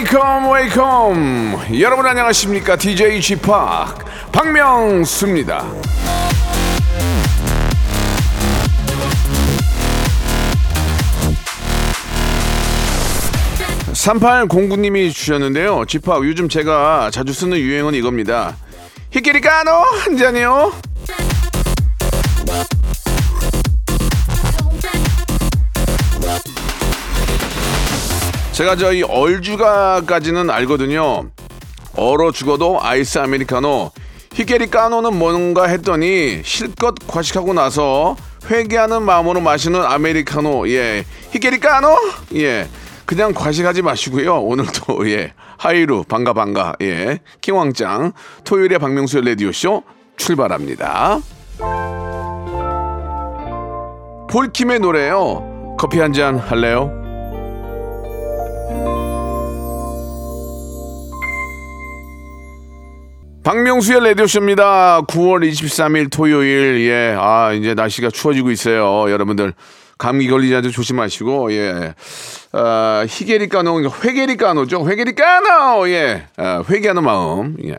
Welcome welcome. 여러분 안녕하십니까? DJ p 박명수입니다. (3809님이) 주셨는데요. p 요즘 제가 자주 쓰는 유행어는 이겁니다. 회개리까노! 한 잔이요 제가 저희 얼죽아까지는 알거든요. 얼어 죽어도 아이스 아메리카노. 회개리까노는 뭔가 했더니 실컷 과식하고 나서 회개하는 마음으로 마시는 아메리카노. 예. 회개리까노? 예. 그냥 과식하지 마시고요. 오늘도 예. 하이루 반가 반가. 예. 킹왕짱 토요일에 박명수의 라디오 쇼 출발합니다. 폴킴의 노래요. 커피 한 잔 할래요? 박명수의 라디오쇼입니다. 9월 23일 토요일, 예, 아, 이제 날씨가 추워지고 있어요. 여러분들, 감기 걸리지 않도록 조심하시고, 예. 아, 희게리까노, 회게리까노죠? 회게리까노! 예. 아, 회개하는 마음, 예.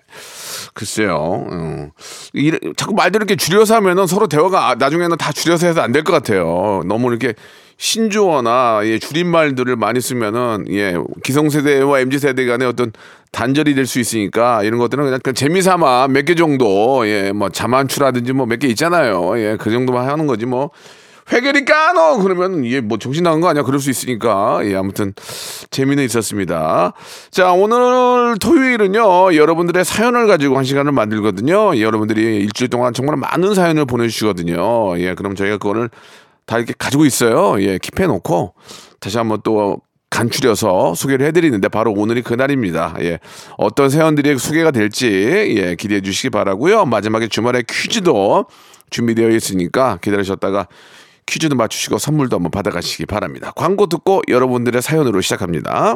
글쎄요. 음. 이, 자꾸 말들 이렇게 줄여서 하면은 서로 대화가 나중에는 다 줄여서 해서 안 될 것 같아요. 너무 이렇게 신조어나 예, 줄임말들을 많이 쓰면은 예, 기성세대와 MZ세대 간의 어떤 단절이 될 수 있으니까 이런 것들은 그냥, 그냥 재미삼아 몇 개 정도 예, 뭐 자만추라든지 뭐 몇 개 있잖아요. 예, 그 정도만 하는 거지 뭐 회계니까 너 그러면 이게 뭐 정신 나간 거 아니야? 그럴 수 있으니까 예 아무튼 재미는 있었습니다. 자 오늘 토요일은요 여러분들의 사연을 가지고 한 시간을 만들거든요. 예, 여러분들이 일주일 동안 정말 많은 사연을 보내주시거든요. 예 그럼 저희가 그거를 다 이렇게 가지고 있어요. 예 킵해 놓고 다시 한번 또 간추려서 소개를 해드리는데 바로 오늘이 그날입니다. 예, 어떤 사연들이 소개가 될지 예, 기대해 주시기 바라고요. 마지막에 주말에 퀴즈도 준비되어 있으니까 기다리셨다가 퀴즈도 맞추시고 선물도 한번 받아가시기 바랍니다. 광고 듣고 여러분들의 사연으로 시작합니다.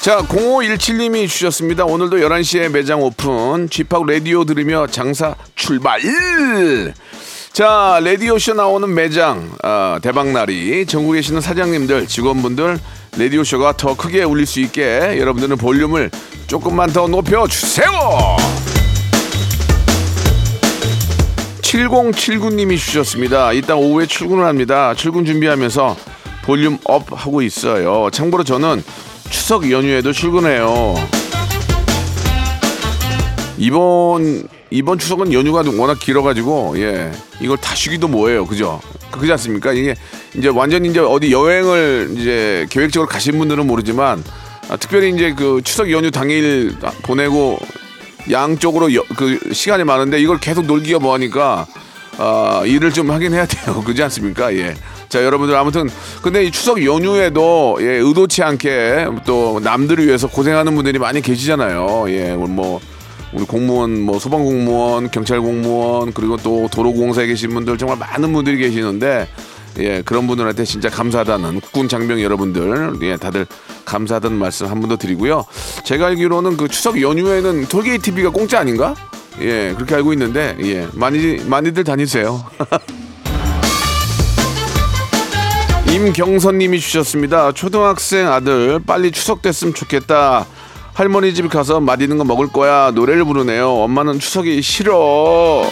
자, 0517님이 주셨습니다. 오늘도 11시에 매장 오픈. 쥐팍 라디오 들으며 장사 출발! 자, 라디오쇼 나오는 매장, 아, 대박날이 전국에 계시는 사장님들, 직원분들, 라디오쇼가 더 크게 울릴 수 있게 여러분들은 볼륨을 조금만 더 높여주세요! 7079님이 주셨습니다. 이따 오후에 출근을 합니다. 출근 준비하면서 volume up 하고 있어요. 참고로 저는 추석 연휴에도 출근해요. 이번 이번 추석은 연휴가 워낙 길어가지고 예 이걸 다 쉬기도 뭐해요, 그죠? 그지 않습니까? 이게 이제 완전 이제 어디 여행을 이제 계획적으로 가신 분들은 모르지만 아, 특별히 이제 그 추석 연휴 당일 보내고 양쪽으로 여- 그 시간이 많은데 이걸 계속 놀기가 뭐하니까 아, 일을 좀 하긴 해야 돼요. 그렇지 않습니까? 예. 자, 여러분들 아무튼 근데 이 추석 연휴에도 예, 의도치 않게 또 남들을 위해서 고생하는 분들이 많이 계시잖아요. 예, 뭐 우리 공무원, 뭐 소방 공무원, 경찰 공무원 그리고 또 도로공사에 계신 분들 정말 많은 분들이 계시는데 예, 그런 분들한테 진짜 감사하다는 국군 장병 여러분들, 예, 다들 감사하다는 말씀 한 번 더 드리고요. 제가 알기로는 그 추석 연휴에는 톨게이트 TV가 공짜 아닌가? 예, 그렇게 알고 있는데, 예, 많이, 많이들 다니세요. 임경선님이 주셨습니다. 초등학생 아들 빨리 추석 됐으면 좋겠다. 할머니 집 가서 맛있는 거 먹을 거야. 노래를 부르네요. 엄마는 추석이 싫어.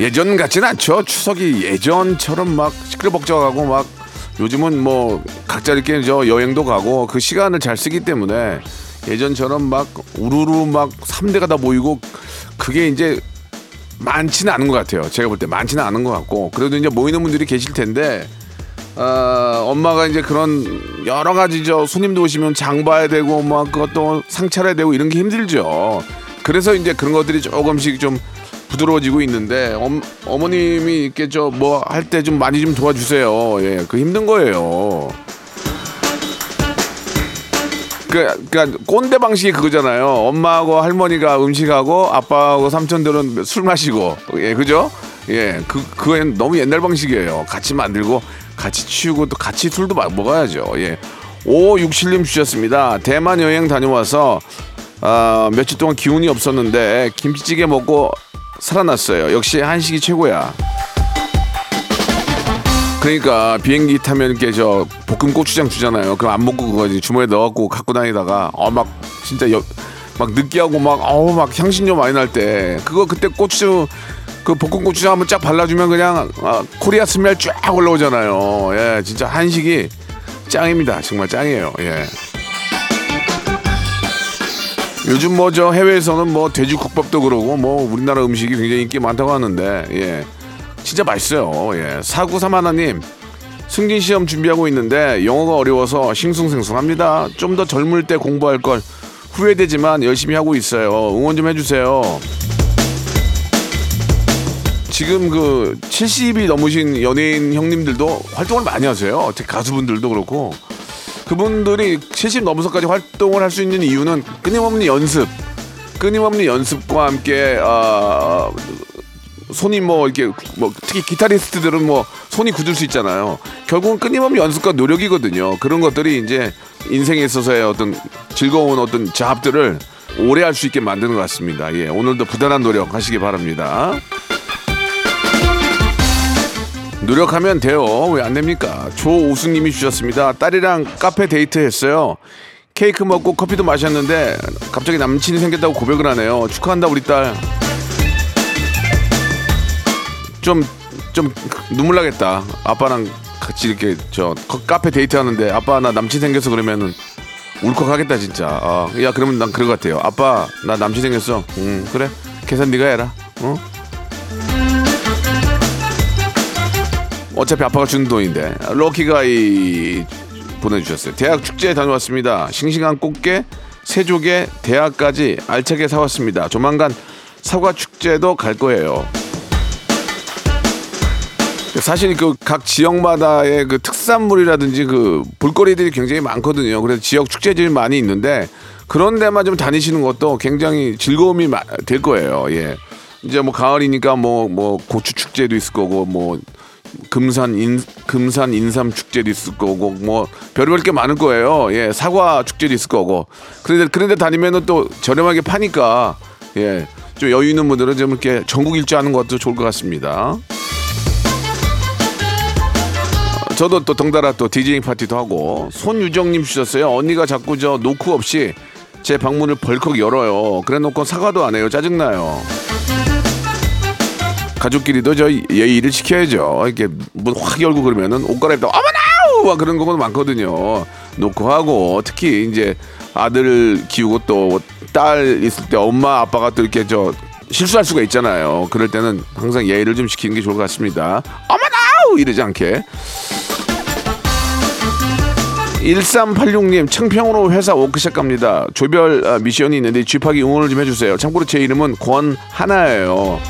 예전 같진 않죠. 추석이 예전처럼 막 시끌벅적하고 막 요즘은 뭐 각자 이렇게 저 여행도 가고 그 시간을 잘 쓰기 때문에 예전처럼 막 우르르 막 3대가 다 모이고 그게 이제 많지는 않은 것 같아요. 제가 볼 때 많지는 않은 것 같고 그래도 이제 모이는 분들이 계실 텐데 어, 엄마가 이제 그런 여러 가지 저 손님도 오시면 장 봐야 되고 뭐 그것도 상차려야 되고 이런 게 힘들죠. 그래서 이제 그런 것들이 조금씩 좀 부드러워지고 있는데 엄, 어머님이 이렇게 저 뭐 할 때 좀 많이 좀 도와주세요. 예, 그 힘든 거예요. 그, 그니까 꼰대 방식이 그거잖아요. 엄마하고 할머니가 음식하고 아빠하고 삼촌들은 술 마시고 예, 그죠? 예, 그 그건 너무 옛날 방식이에요. 같이 만들고 같이 치우고 또 같이 술도 마- 먹어야죠. 예. 5567님 주셨습니다. 대만 여행 다녀와서 아, 며칠 동안 기운이 없었는데 김치찌개 먹고 살아났어요. 역시 한식이 최고야. 그러니까 비행기 타면 이렇게 저 볶음 고추장 주잖아요. 그럼 안 먹고 그거 주머니에 넣어갖고 갖고 다니다가 어 막 진짜 여, 막 느끼하고 막 어우 막 향신료 많이 날 때 그거 그때 고추 그 볶음 고추장 한번 쫙 발라주면 그냥 아, 코리아 스멜 쫙 올라오잖아요. 예, 진짜 한식이 짱입니다. 정말 짱이에요. 예. 요즘 뭐 저 해외에서는 뭐 돼지국밥도 그러고 뭐 우리나라 음식이 굉장히 인기 많다고 하는데 예 진짜 맛있어요. 예. 사구삼 하나님 승진 시험 준비하고 있는데 영어가 어려워서 싱숭생숭합니다. 좀 더 젊을 때 공부할 걸 후회되지만 열심히 하고 있어요. 응원 좀 해주세요. 지금 그 70이 넘으신 연예인 형님들도 활동을 많이 하세요. 가수분들도 그렇고. 그분들이 70 넘어서까지 활동을 할 수 있는 이유는 끊임없는 연습, 끊임없는 연습과 함께 아, 손이 뭐 이렇게 뭐 특히 기타리스트들은 뭐 손이 굳을 수 있잖아요. 결국은 끊임없는 연습과 노력이거든요. 그런 것들이 이제 인생에 있어서의 어떤 즐거운 어떤 자합들을 오래 할 수 있게 만드는 것 같습니다. 예, 오늘도 부단한 노력 하시기 바랍니다. 노력하면 돼요. 왜 안 됩니까? 조우수님이 주셨습니다. 딸이랑 카페 데이트 했어요. 케이크 먹고 커피도 마셨는데 갑자기 남친이 생겼다고 고백을 하네요. 축하한다 우리 딸. 좀 좀 눈물 나겠다. 아빠랑 같이 이렇게 저 커- 카페 데이트 하는데 아빠 나 남친 생겨서 그러면은 울컥하겠다 진짜. 아, 야 그러면 난 그럴 것 같아요. 아빠 나 남친 생겼어. 음 그래 계산 네가 해라. 어? 어차피 아빠가 주는 돈인데 럭키가 이 보내주셨어요. 대학 축제에 다녀왔습니다. 싱싱한 꽃게, 새조개, 대학까지 알차게 사왔습니다. 조만간 사과 축제도 갈 거예요. 사실 그 각 지역마다의 그 특산물이라든지 그 볼거리들이 굉장히 많거든요. 그래서 지역 축제들이 많이 있는데 그런 데만 좀 다니시는 것도 굉장히 즐거움이 마- 될 거예요. 예. 이제 뭐 가을이니까 뭐뭐 고추 축제도 있을 거고 뭐 금산 인 금산 인삼 축제도 있을 거고 뭐 별의별 게 많을 거예요. 예, 사과 축제도 있을 거고. 그런데 그런데 다니면은 또 저렴하게 파니까 예, 좀 여유 있는 분들은 좀 이렇게 전국 일주하는 것도 좋을 것 같습니다. 저도 또 덩달아 또 디제잉 파티도 하고 손유정님 주셨어요. 언니가 자꾸 저 노크 없이 제 방문을 벌컥 열어요. 그래 놓고 사과도 안 해요. 짜증나요. 가족끼리도 저 예의를 지켜야죠. 이렇게 문 확 열고 그러면은 옷 갈아입다 어머나! 막 그런 거는 많거든요. 놓고 하고 특히 이제 아들 키우고 또 딸 있을 때 엄마 아빠가 또 이렇게 저 실수할 수가 있잖아요. 그럴 때는 항상 예의를 좀 지키는 게 좋을 것 같습니다. 어머나! 이러지 않게. 1386님 청평으로 회사 워크숍 갑니다. 조별 아, 미션이 있는데 쥐파기 응원을 좀 해주세요. 참고로 제 이름은 권하나예요.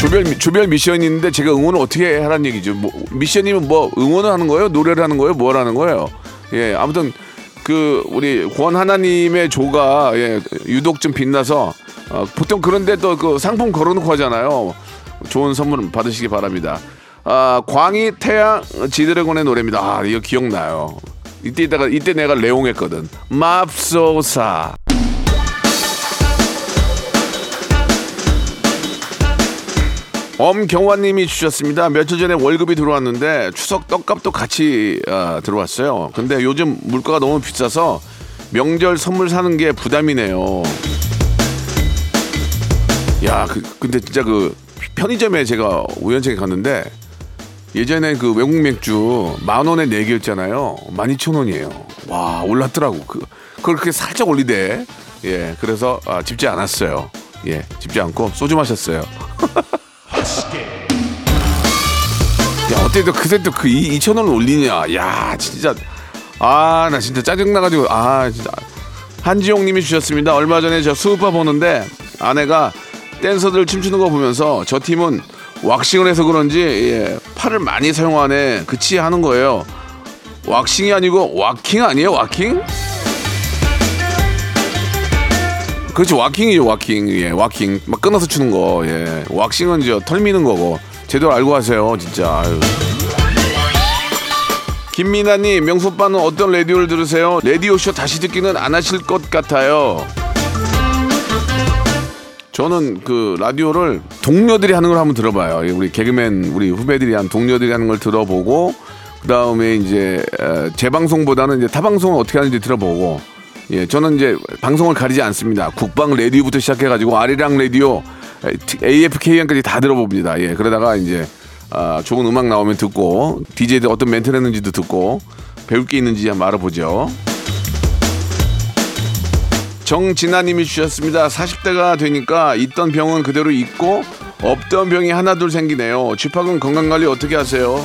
조별 미- 조별 미션이 있는데 제가 응원을 어떻게 하라는 얘기죠. 뭐, 미션이면 뭐 응원을 하는 거예요, 노래를 하는 거예요, 뭘 하는 거예요. 예, 아무튼 그 우리 권 하나님의 조가 예, 유독 좀 빛나서 어, 보통 그런데 또 그 상품 걸어놓고 하잖아요. 좋은 선물 받으시기 바랍니다. 아, 광희 태양 지드래곤의 노래입니다. 아, 이거 기억나요. 이때 이따가 이때 내가 레옹했거든. 맙소사. 엄경화님이 주셨습니다. 며칠 전에 월급이 들어왔는데 추석 떡값도 같이 아, 들어왔어요. 근데 요즘 물가가 너무 비싸서 명절 선물 사는 게 부담이네요. 야, 그, 근데 진짜 그 편의점에 제가 우연찮게 갔는데 예전에 그 외국 맥주 만 원에 네 개였잖아요. 만 이천 원이에요. 와 올랐더라고. 그 그걸 그렇게 살짝 올리대. 예, 그래서 아, 집지 않았어요. 예, 집지 않고 소주 마셨어요. 야, 어떻게 또 그새 또그 2천 원을 올리냐? 야, 진짜 아, 나 진짜 짜증 나가지고 아, 진짜 한지용님이 주셨습니다. 얼마 전에 저 스우파 보는데 아내가 댄서들 춤추는 거 보면서 저 팀은 waxing을 해서 그런지 예, 팔을 많이 사용하네 그치 하는 거예요. waxing이 아니고 waacking 아니에요? waacking? 그렇지 waacking이죠 waacking 예 waacking 막 끊어서 추는 거 예 waxing은 저털 미는 거고 제대로 알고 하세요 진짜 아유. 김미나님 명수 오빠는 어떤 라디오를 들으세요 라디오 쇼 다시 듣기는 안 하실 것 같아요 저는 그 라디오를 동료들이 하는 걸 한번 들어봐요 예, 우리 개그맨 우리 후배들이 한 동료들이 하는 걸 들어보고 그 다음에 이제 에, 재방송보다는 이제 타방송을 어떻게 하는지 들어보고 예, 저는 이제 방송을 가리지 않습니다. 국방 라디오부터 시작해가지고 아리랑 라디오, AFKM까지 다 들어봅니다. 예, 그러다가 이제 아, 좋은 음악 나오면 듣고 DJ들 어떤 멘트를 했는지도 듣고 배울 게 있는지 한번 알아보죠. 정진아님이 주셨습니다. 40대가 되니까 있던 병은 그대로 있고 없던 병이 하나둘 생기네요. 쥐팍은 건강관리 어떻게 하세요?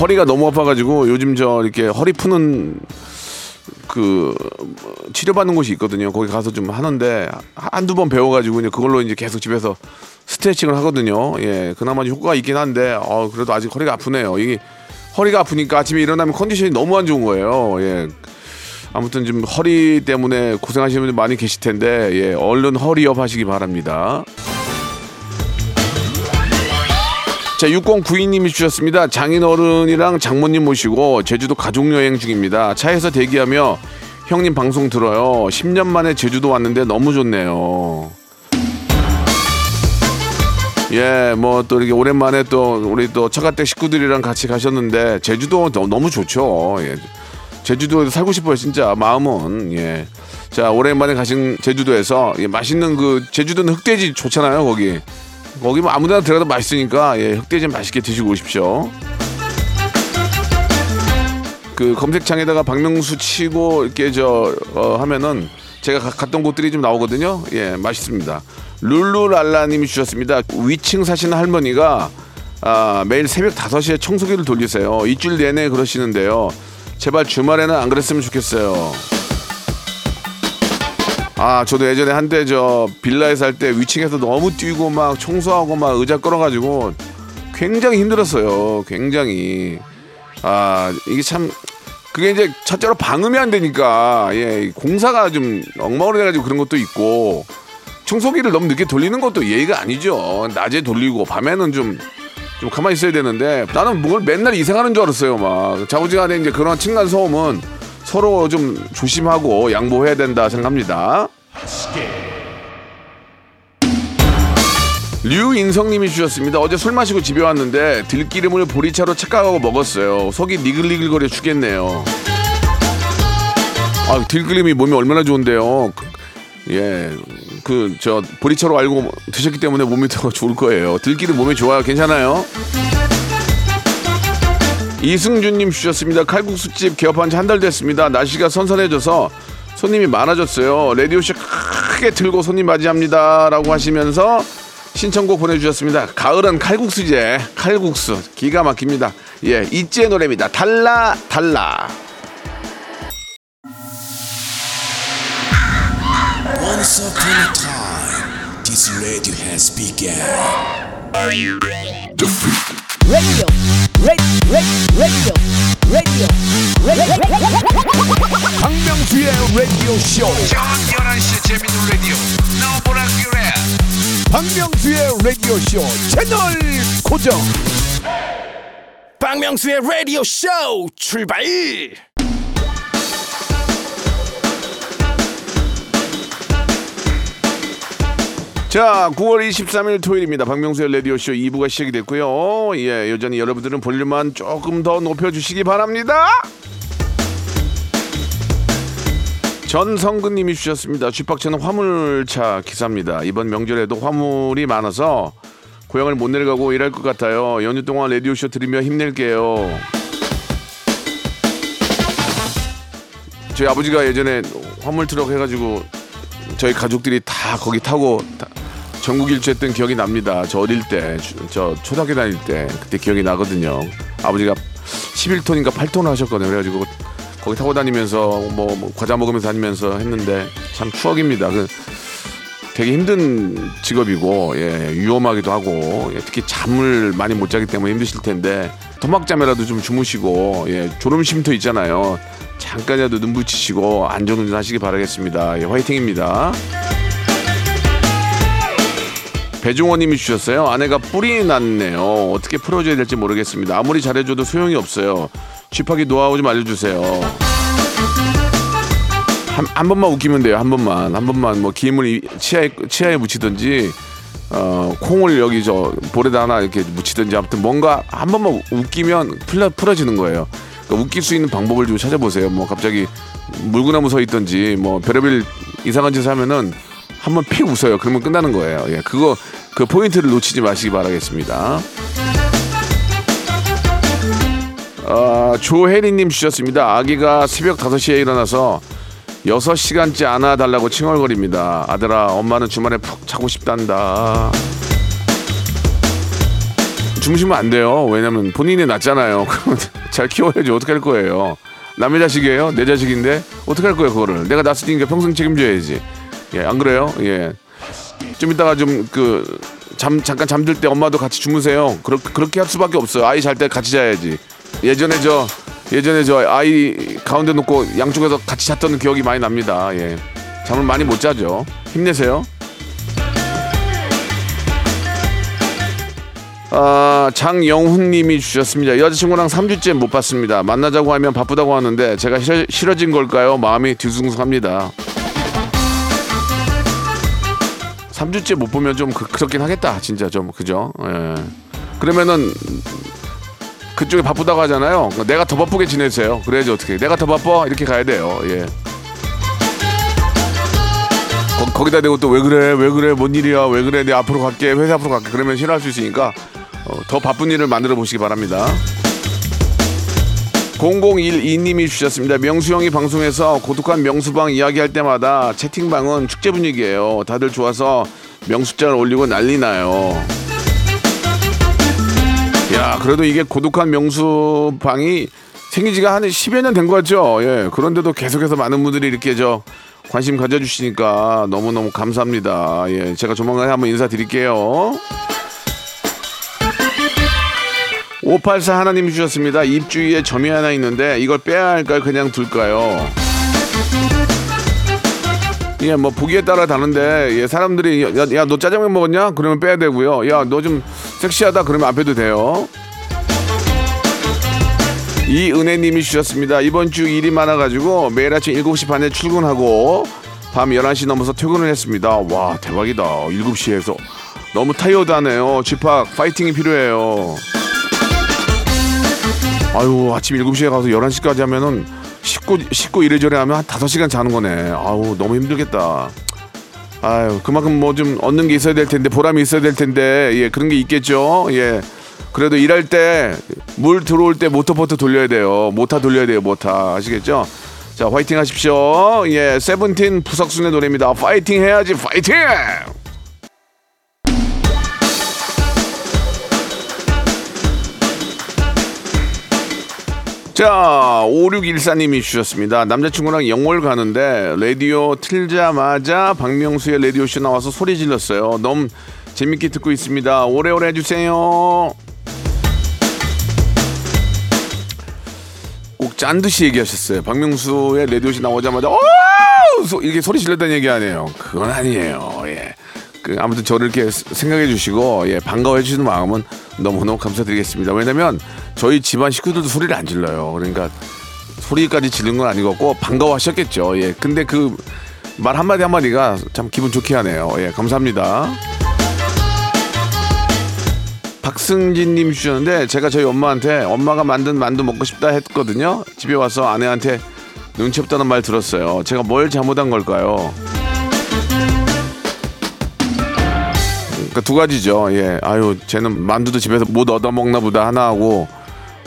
허리가 너무 아파가지고 요즘 저 이렇게 허리 푸는 그 치료받는 곳이 있거든요. 거기 가서 좀 하는데 한두 번 배워가지고 이제 그걸로 이제 계속 집에서 스트레칭을 하거든요. 예, 그나마 효과가 있긴 한데 어 그래도 아직 허리가 아프네요. 이게 허리가 아프니까 아침에 일어나면 컨디션이 너무 안 좋은 거예요. 예. 아무튼 좀 허리 때문에 고생하시는 분들 많이 계실 텐데 예, 얼른 허리업 하시기 바랍니다. 자, 6092님이 주셨습니다. 장인어른이랑 장모님 모시고 제주도 가족여행 중입니다. 차에서 대기하며 형님 방송 들어요. 10년 만에 제주도 왔는데 너무 좋네요. 예, 뭐 또 이렇게 오랜만에 또 우리 또 처가댁 식구들이랑 같이 가셨는데 제주도 너무 좋죠. 예. 제주도에서 살고 싶어요, 진짜 마음은. 예. 자, 오랜만에 가신 제주도에서 예, 맛있는 그 제주도는 흑돼지 좋잖아요, 거기. 거기 뭐 아무데나 들어가도 맛있으니까 예, 흑돼지 맛있게 드시고 오십시오. 그 검색창에다가 박명수 치고 이렇게 저 어, 하면은 제가 가, 갔던 곳들이 좀 나오거든요. 예, 맛있습니다. 룰루랄라님이 주셨습니다. 위층 사시는 할머니가 아, 매일 새벽 5시에 청소기를 돌리세요. 일주일 내내 그러시는데요. 제발 주말에는 안 그랬으면 좋겠어요. 아, 저도 예전에 한때 저 빌라에 살 때 위층에서 너무 뛰고 막 청소하고 막 의자 끌어가지고 굉장히 힘들었어요. 굉장히. 아, 이게 참, 그게 이제 첫째로 방음이 안 되니까, 예, 공사가 좀 엉망으로 돼가지고 그런 것도 있고, 청소기를 너무 늦게 돌리는 것도 예의가 아니죠. 낮에 돌리고, 밤에는 좀, 좀 가만히 있어야 되는데, 나는 뭘 맨날 이상하는 줄 알았어요, 막. 자부지간에 이제 그런 층간 소음은 서로 좀 조심하고 양보해야 된다 생각합니다. 류인성님이 주셨습니다. 어제 술 마시고 집에 왔는데 들기름을 보리차로 착각하고 먹었어요. 속이 니글니글거려 죽겠네요. 아, 들기름이 몸에 얼마나 좋은데요. 예, 그 저 보리차로 알고 드셨기 때문에 몸이 더 좋을 거예요. 들기름 몸에 좋아요. 괜찮아요? 이승준님 주셨습니다. 칼국수집 개업한 지 한 달 됐습니다. 날씨가 선선해져서 손님이 많아졌어요. 라디오쇼 크게 틀고 손님 맞이합니다. 라고 하시면서 신청곡 보내주셨습니다. 가을은 칼국수제. 칼국수. 기가 막힙니다. 예, 이지의 노래입니다. 달라, 달라. A time, this radio has begun. radio, radio, radio, radio, radio. 박명수의 라디오 쇼. 저녁 11시 재밌는 라디오 너보라 그래 박명수의 라디오 쇼 채널 고정. 박명수의 라디오 쇼 출발. 자, 9월 23일 토요일입니다. 박명수의 라디오쇼 2부가 시작이 됐고요. 예, 여전히 여러분들은 볼륨만 조금 더 높여주시기 바랍니다. 전성근님이 주셨습니다. 쥐박차는 화물차 기사입니다. 이번 명절에도 화물이 많아서 고향을 못 내려가고 일할 것 같아요. 연휴 동안 라디오쇼 들으며 힘낼게요. 저희 아버지가 예전에 화물 트럭 해가지고 저희 가족들이 다 거기 타고 다 전국 일주했던 기억이 납니다. 저 어릴 때, 주- 저 초등학교 다닐 때 그때 기억이 나거든요. 아버지가 11톤인가 8톤 하셨거든요. 그래가지고 거기 타고 다니면서 뭐, 뭐 과자 먹으면서 다니면서 했는데 참 추억입니다. 그 되게 힘든 직업이고 예, 위험하기도 하고 예, 특히 잠을 많이 못 자기 때문에 힘드실 텐데 토막잠이라도 좀 주무시고 예, 졸음 쉼터 있잖아요. 잠깐이라도 눈 붙이시고 안전운전 하시기 바라겠습니다. 예, 화이팅입니다. 배종원님이 주셨어요. 아내가 뿔이 났네요. 어떻게 풀어줘야 될지 모르겠습니다. 아무리 잘해줘도 소용이 없어요. 쥐파기 노하우 좀 알려주세요. 한, 한 번만 웃기면 돼요. 한 번만. 한 번만 뭐 김을 이- 치아에 치아에 묻히든지 어, 콩을 여기 저 볼에다 하나 이렇게 묻히든지 아무튼 뭔가 한 번만 웃기면 풀려, 풀어지는 거예요. 그러니까 웃길 수 있는 방법을 좀 찾아보세요. 뭐 갑자기 물구나무 서 있든지 뭐 별의별 이상한 짓을 하면은 한번픽 웃어요. 그러면 끝나는 거예요. 예, 그거 그 포인트를 놓치지 마시기 바라겠습니다. 아, 조혜리님 주셨습니다. 아기가 새벽 5시에 일어나서 6시간째 안아달라고 칭얼거립니다. 아들아, 엄마는 주말에 푹 자고 싶단다. 주무시면 안 돼요. 왜냐면 본인이. 그러면 잘 키워야지. 어떻게 할 거예요? 남의 자식이에요? 내 자식인데? 어떻게 할 거예요, 그거를? 내가 낳았으니까 평생 책임져야지. 예, 안 그래요? 예. 좀 이따가 좀 그, 잠, 잠깐 잠들 때 엄마도 같이 주무세요. 그렇, 그렇게 할 수밖에 없어요. 아이 잘 때 같이 자야지. 예전에 저, 예전에 저 아이 가운데 놓고 양쪽에서 같이 잤던 기억이 많이 납니다. 예. 잠을 많이 못 자죠. 힘내세요. 아, 장영훈 님이 주셨습니다. 여자친구랑 3주째 못 봤습니다. 만나자고 하면 바쁘다고 하는데 제가 싫어, 싫어진 걸까요? 마음이 뒤숭숭합니다. 3주째 못 보면 좀 그, 그렇긴 하겠다. 진짜 좀 그죠? 예. 그러면은 그쪽에 바쁘다고 하잖아요. 내가 더 바쁘게 지내세요. 그래야지 어떻게? 내가 더 바빠 이렇게 가야 돼요. 예. 거, 기다 대고 또 왜 그래? 왜 그래? 뭔 일이야? 왜 그래? 내 앞으로 갈게. 회사 앞으로 갈게. 그러면 싫어할 수 있으니까 어, 더 바쁜 일을 만들어 보시기 바랍니다. 0012님이 주셨습니다. 명수 형이 방송에서 고독한 명수방 이야기할 때마다 채팅방은 축제 분위기예요. 다들 좋아서 명수장을 올리고 난리 나요. 야, 그래도 이게 고독한 명수방이 생긴 지가 한 10여 년 된 것 같죠? 예. 그런데도 계속해서 많은 분들이 이렇게 저 관심 가져주시니까 너무너무 감사합니다. 예. 제가 조만간에 한번 인사드릴게요. 584 하나님이 주셨습니다. 입주위에 점이 하나 있는데 이걸 빼야 할까요? 그냥 둘까요? 예, 뭐 보기에 따라 다른데 예, 사람들이 야 너 짜장면 먹었냐? 그러면 빼야 되고요. 야 너 좀 섹시하다 그러면 안 빼도 돼요. 이은혜님이 주셨습니다. 이번 주 일이 많아가지고 매일 아침 7시 반에 출근하고 밤 11시 넘어서 퇴근을 했습니다. 와 대박이다. 7시에서 너무 타이어드하네요. 집합 파이팅이 필요해요. 아유 아침 7시에 가서 11시까지 하면은 씻고 씻고 이래저래 하면 한 5시간 자는 거네. 아우 너무 힘들겠다. 아유 그만큼 뭐 좀 얻는 게 있어야 될 텐데 보람이 있어야 될 텐데 예 그런 게 있겠죠. 예. 그래도 일할 때 물 들어올 때 모터보트 돌려야 돼요. 모타 돌려야 돼요. 모타 아시겠죠? 자 화이팅 하십시오. 예 세븐틴 부석순의 노래입니다. 파이팅 해야지 파이팅. 자, 5614님이 주셨습니다. 남자친구랑 영월 가는데 라디오 틀자마자 박명수의 라디오쇼 나와서 소리 질렀어요. 너무 재밌게 듣고 있습니다. 오래오래 해주세요. 꼭 짠 듯이 얘기하셨어요. 박명수의 라디오쇼 나오자마자 어 이렇게 소리 질렀다는 얘기 아니에요. 그건 아니에요. 예. 그 아무튼 저를 이렇게 생각해 주시고 예, 반가워해 주시는 마음은 너무너무 감사드리겠습니다. 왜냐면 저희 집안 식구들도 소리를 안 질러요. 그러니까 소리까지 지른 건 아니고 꼭 반가워하셨겠죠. 예. 근데 그 말 한마디 한마디가 참 기분 좋게 하네요. 예, 감사합니다. 박승진님 주셨는데 제가 저희 엄마한테 엄마가 만든 만두 먹고 싶다 했거든요. 집에 와서 아내한테 눈치 없다는 말 들었어요. 제가 뭘 잘못한 걸까요? 그러니까 두 가지죠. 예. 아유, 쟤는 만두도 집에서 못 얻어 먹나 보다 하나 하고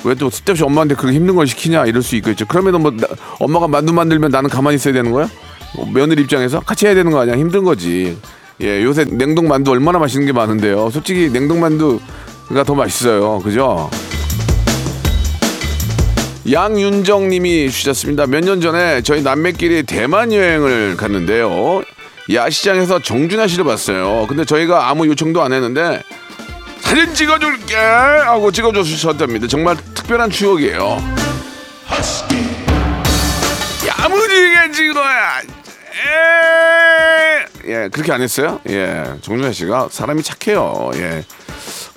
왜 또 쓸데없이 엄마한테 그렇게 힘든 걸 시키냐 이럴 수 있겠죠. 그러면은 뭐 나- 엄마가 만두 만들면 나는 가만히 있어야 되는 거야? 며느리 입장에서 같이 해야 되는 거 아니야? 힘든 거지. 예, 요새 냉동 만두 얼마나 맛있는 게 많은데요. 솔직히 냉동 만두가 더 맛있어요. 그죠? 양윤정 님이 주셨습니다. 몇 년 전에 저희 남매끼리 대만 여행을 갔는데요. 야시장에서 정준하 씨를 봤어요. 근데 저희가 아무 요청도 안 했는데 사진 찍어줄게 하고 찍어주셨답니다. 정말 특별한 추억이에요. 야무지게 찍어야. 에! 예, 그렇게 안 했어요? 예, 정준하 씨가 사람이 착해요. 예.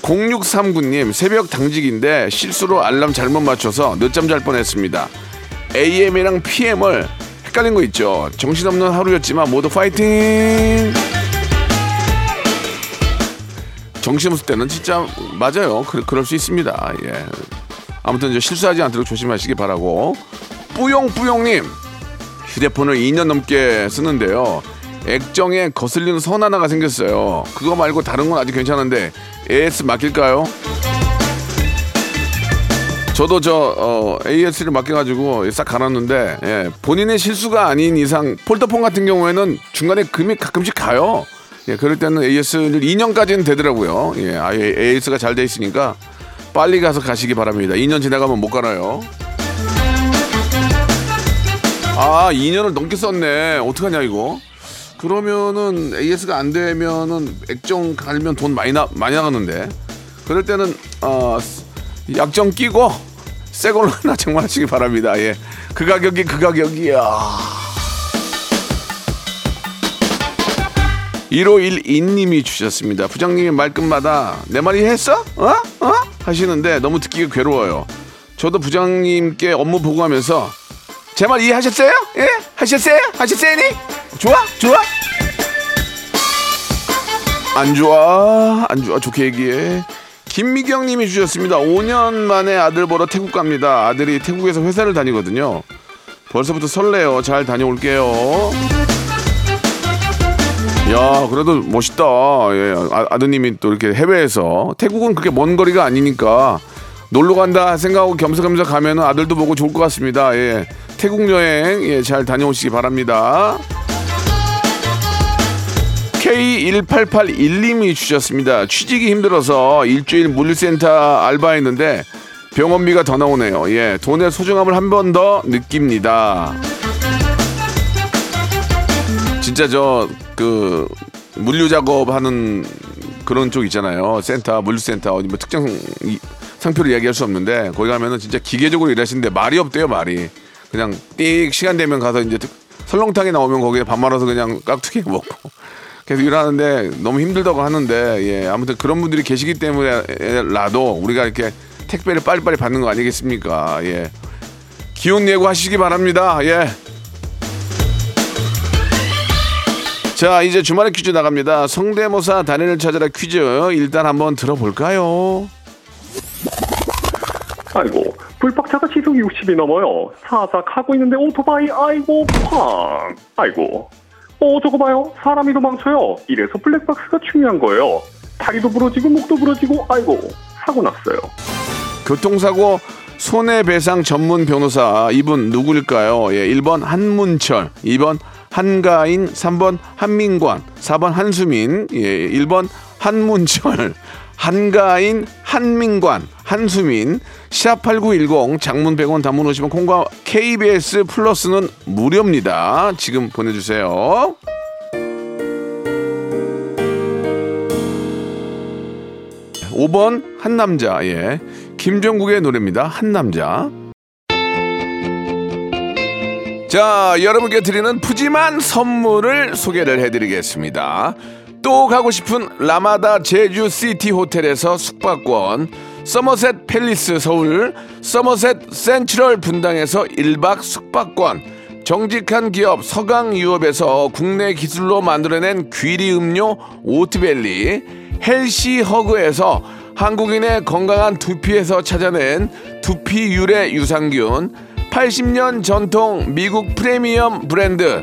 0639님 새벽 당직인데 실수로 알람 잘못 맞춰서 늦잠 잘 뻔했습니다. AM이랑 PM을 헷갈린 거 있죠. 정신없는 하루였지만 모두 파이팅! 정신없을 때는 진짜 맞아요. 그, 그럴 수 있습니다. 예. 아무튼 이제 실수하지 않도록 조심하시기 바라고. 뿌용뿌용님 휴대폰을 2년 넘게 쓰는데요. 액정에 거슬리는 선 하나가 생겼어요. 그거 말고 다른 건 아직 괜찮은데 AS 맡길까요? 저도 저 어, AS를 맡겨가지고 싹 갈았는데 예, 본인의 실수가 아닌 이상 폴더폰 같은 경우에는 중간에 금이 가끔씩 가요. 예, 그럴 때는 AS를 2년까지는 되더라고요. 예, 아예 AS가 잘 돼 있으니까 빨리 가서 가시기 바랍니다. 2년 지나가면 못 가나요? 아, 2년을 넘게 썼네. 어떡하냐 이거? 그러면은 AS가 안 되면은 액정 갈면 돈 많이 나 많이 나가는데. 그럴 때는 어 약정 끼고 새 걸로 하나 장만하시기 바랍니다. 예. 그 가격이 그 가격이야. 1512님이 주셨습니다. 부장님이 말끝마다 내 말이 했어? 어? 어? 하시는데 너무 듣기가 괴로워요. 저도 부장님께 업무 보고하면서 제 말 이해하셨어요? 예? 하셨어요? 하셨어요? 니? 좋아? 좋아? 안 좋아? 안 좋아? 좋게 얘기해. 김미경 님이 주셨습니다. 5년 만에 아들 보러 태국 갑니다. 아들이 태국에서 회사를 다니거든요. 벌써부터 설레요. 잘 다녀올게요. 야, 그래도 멋있다. 예, 아, 드님이또 이렇게 해외에서 태국은 그렇게 먼 거리가 아니니까 놀러 간다 생각하고 겸사겸사 가면 아들도 보고 좋을 것 같습니다. 예, 태국 여행 예, 잘 다녀오시기 바랍니다. K1881님이 주셨습니다. 취직이 힘들어서 일주일 물류센터 알바했는데 병원비가 더 나오네요. 예, 돈의 소중함을 한 번 더 느낍니다. 진짜 저 그 물류 작업하는 그런 쪽 있잖아요. 센터, 물류센터 어디 뭐 특정 이- 상표를 이야기할 수 없는데 거기 가면은 진짜 기계적으로 일하시는데 말이 없대요, 말이. 그냥 띡 시간 되면 가서 이제 특- 설렁탕이 나오면 거기에 밥 말아서 그냥 깍두기 먹고 계속 일하는데 너무 힘들다고 하는데 예 아무튼 그런 분들이 계시기 때문에라도 우리가 이렇게 택배를 빨리빨리 받는 거 아니겠습니까? 예 기운 내고 하시기 바랍니다. 예. 자 이제 주말에 퀴즈 나갑니다. 성대모사 단연을 찾아라 퀴즈 일단 한번 들어볼까요? 아이고 불박차가 시속 60이 넘어요 사삭 하고 있는데 오토바이 아이고 팡 아이고 어 저거 봐요. 사람이 도망쳐요. 이래서 블랙박스가 중요한 거예요. 다리도 부러지고 목도 부러지고 아이고 사고 났어요. 교통사고 손해배상 전문 변호사 이분 누구일까요? 예, 1번 한문철, 2번 한가인, 3번 한민관, 4번 한수민, 예, 1번 한문철, 한가인, 한민관, 한수민, 샵8910 장문 100원 단문 50원 콩과 KBS 플러스는 무료입니다. 지금 보내주세요. 오번 한남자 예 김종국의 노래입니다 한남자 자 여러분께 드리는 푸짐한 선물을 소개를 해드리겠습니다 또 가고 싶은 라마다 제주시티 호텔에서 숙박권 서머셋 팰리스 서울 서머셋 센트럴 분당에서 1박 숙박권 정직한 기업 서강유업에서 국내 기술로 만들어낸 귀리 음료 오트벨리 헬시 허그에서 한국인의 건강한 두피에서 찾아낸 두피 유래 유산균 80년 전통 미국 프리미엄 브랜드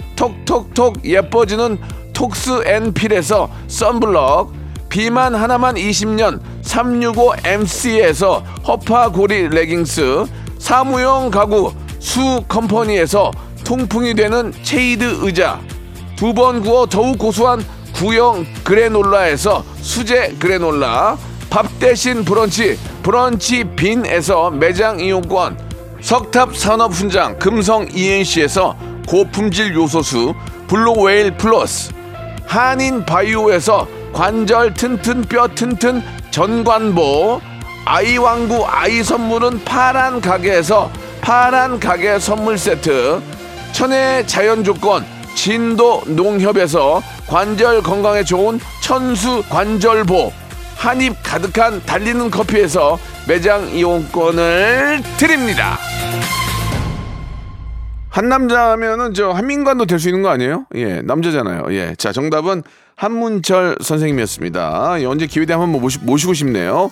톡톡톡 예뻐지는 톡스 앤 필에서 썬블럭 비만 하나만 20년 365MC에서 허파고리 레깅스 사무용 가구 수 컴퍼니에서 통풍이 되는 체이드 의자 두 번 구워 더욱 고소한 구형 그래놀라에서 수제 granola 밥 대신 brunch 브런치 빈에서 매장 이용권 석탑 산업 훈장 금성 ENC에서 고품질 요소수 블루웨일 플러스. 한인 바이오에서 관절 튼튼 뼈 튼튼 전관보 아이왕구 아이 선물은 파란 가게에서 파란 가게 선물 세트. 천혜의 자연 조건 진도 농협에서 관절 건강에 좋은 천수 관절보. 한입 가득한 달리는 커피에서 매장 이용권을 드립니다. 한 남자면은 저 한민관도 될 수 있는 거 아니에요? 예, 남자잖아요. 예, 자 정답은 한문철 선생님이었습니다. 예, 언제 기회 되면 한번 모시, 모시고 싶네요.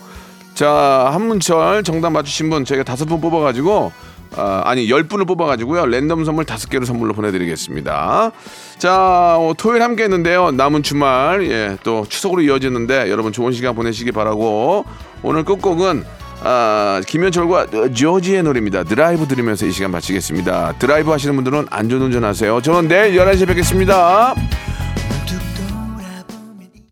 자 한문철 정답 맞추신 분 저희가 다섯 분 뽑아가지고 아, 아니 열 분을 뽑아가지고요 랜덤 선물 다섯 개를 선물로 보내드리겠습니다. 자 어, 토요일 함께 했는데요 남은 주말 예, 또 추석으로 이어지는데 여러분 좋은 시간 보내시기 바라고 오늘 끝곡은 아, 김현철과 조지의 노래입니다. 드라이브 들으면서 이 시간 마치겠습니다. 드라이브 하시는 분들은 안전운전 하세요. 저는 내일 11시에 뵙겠습니다.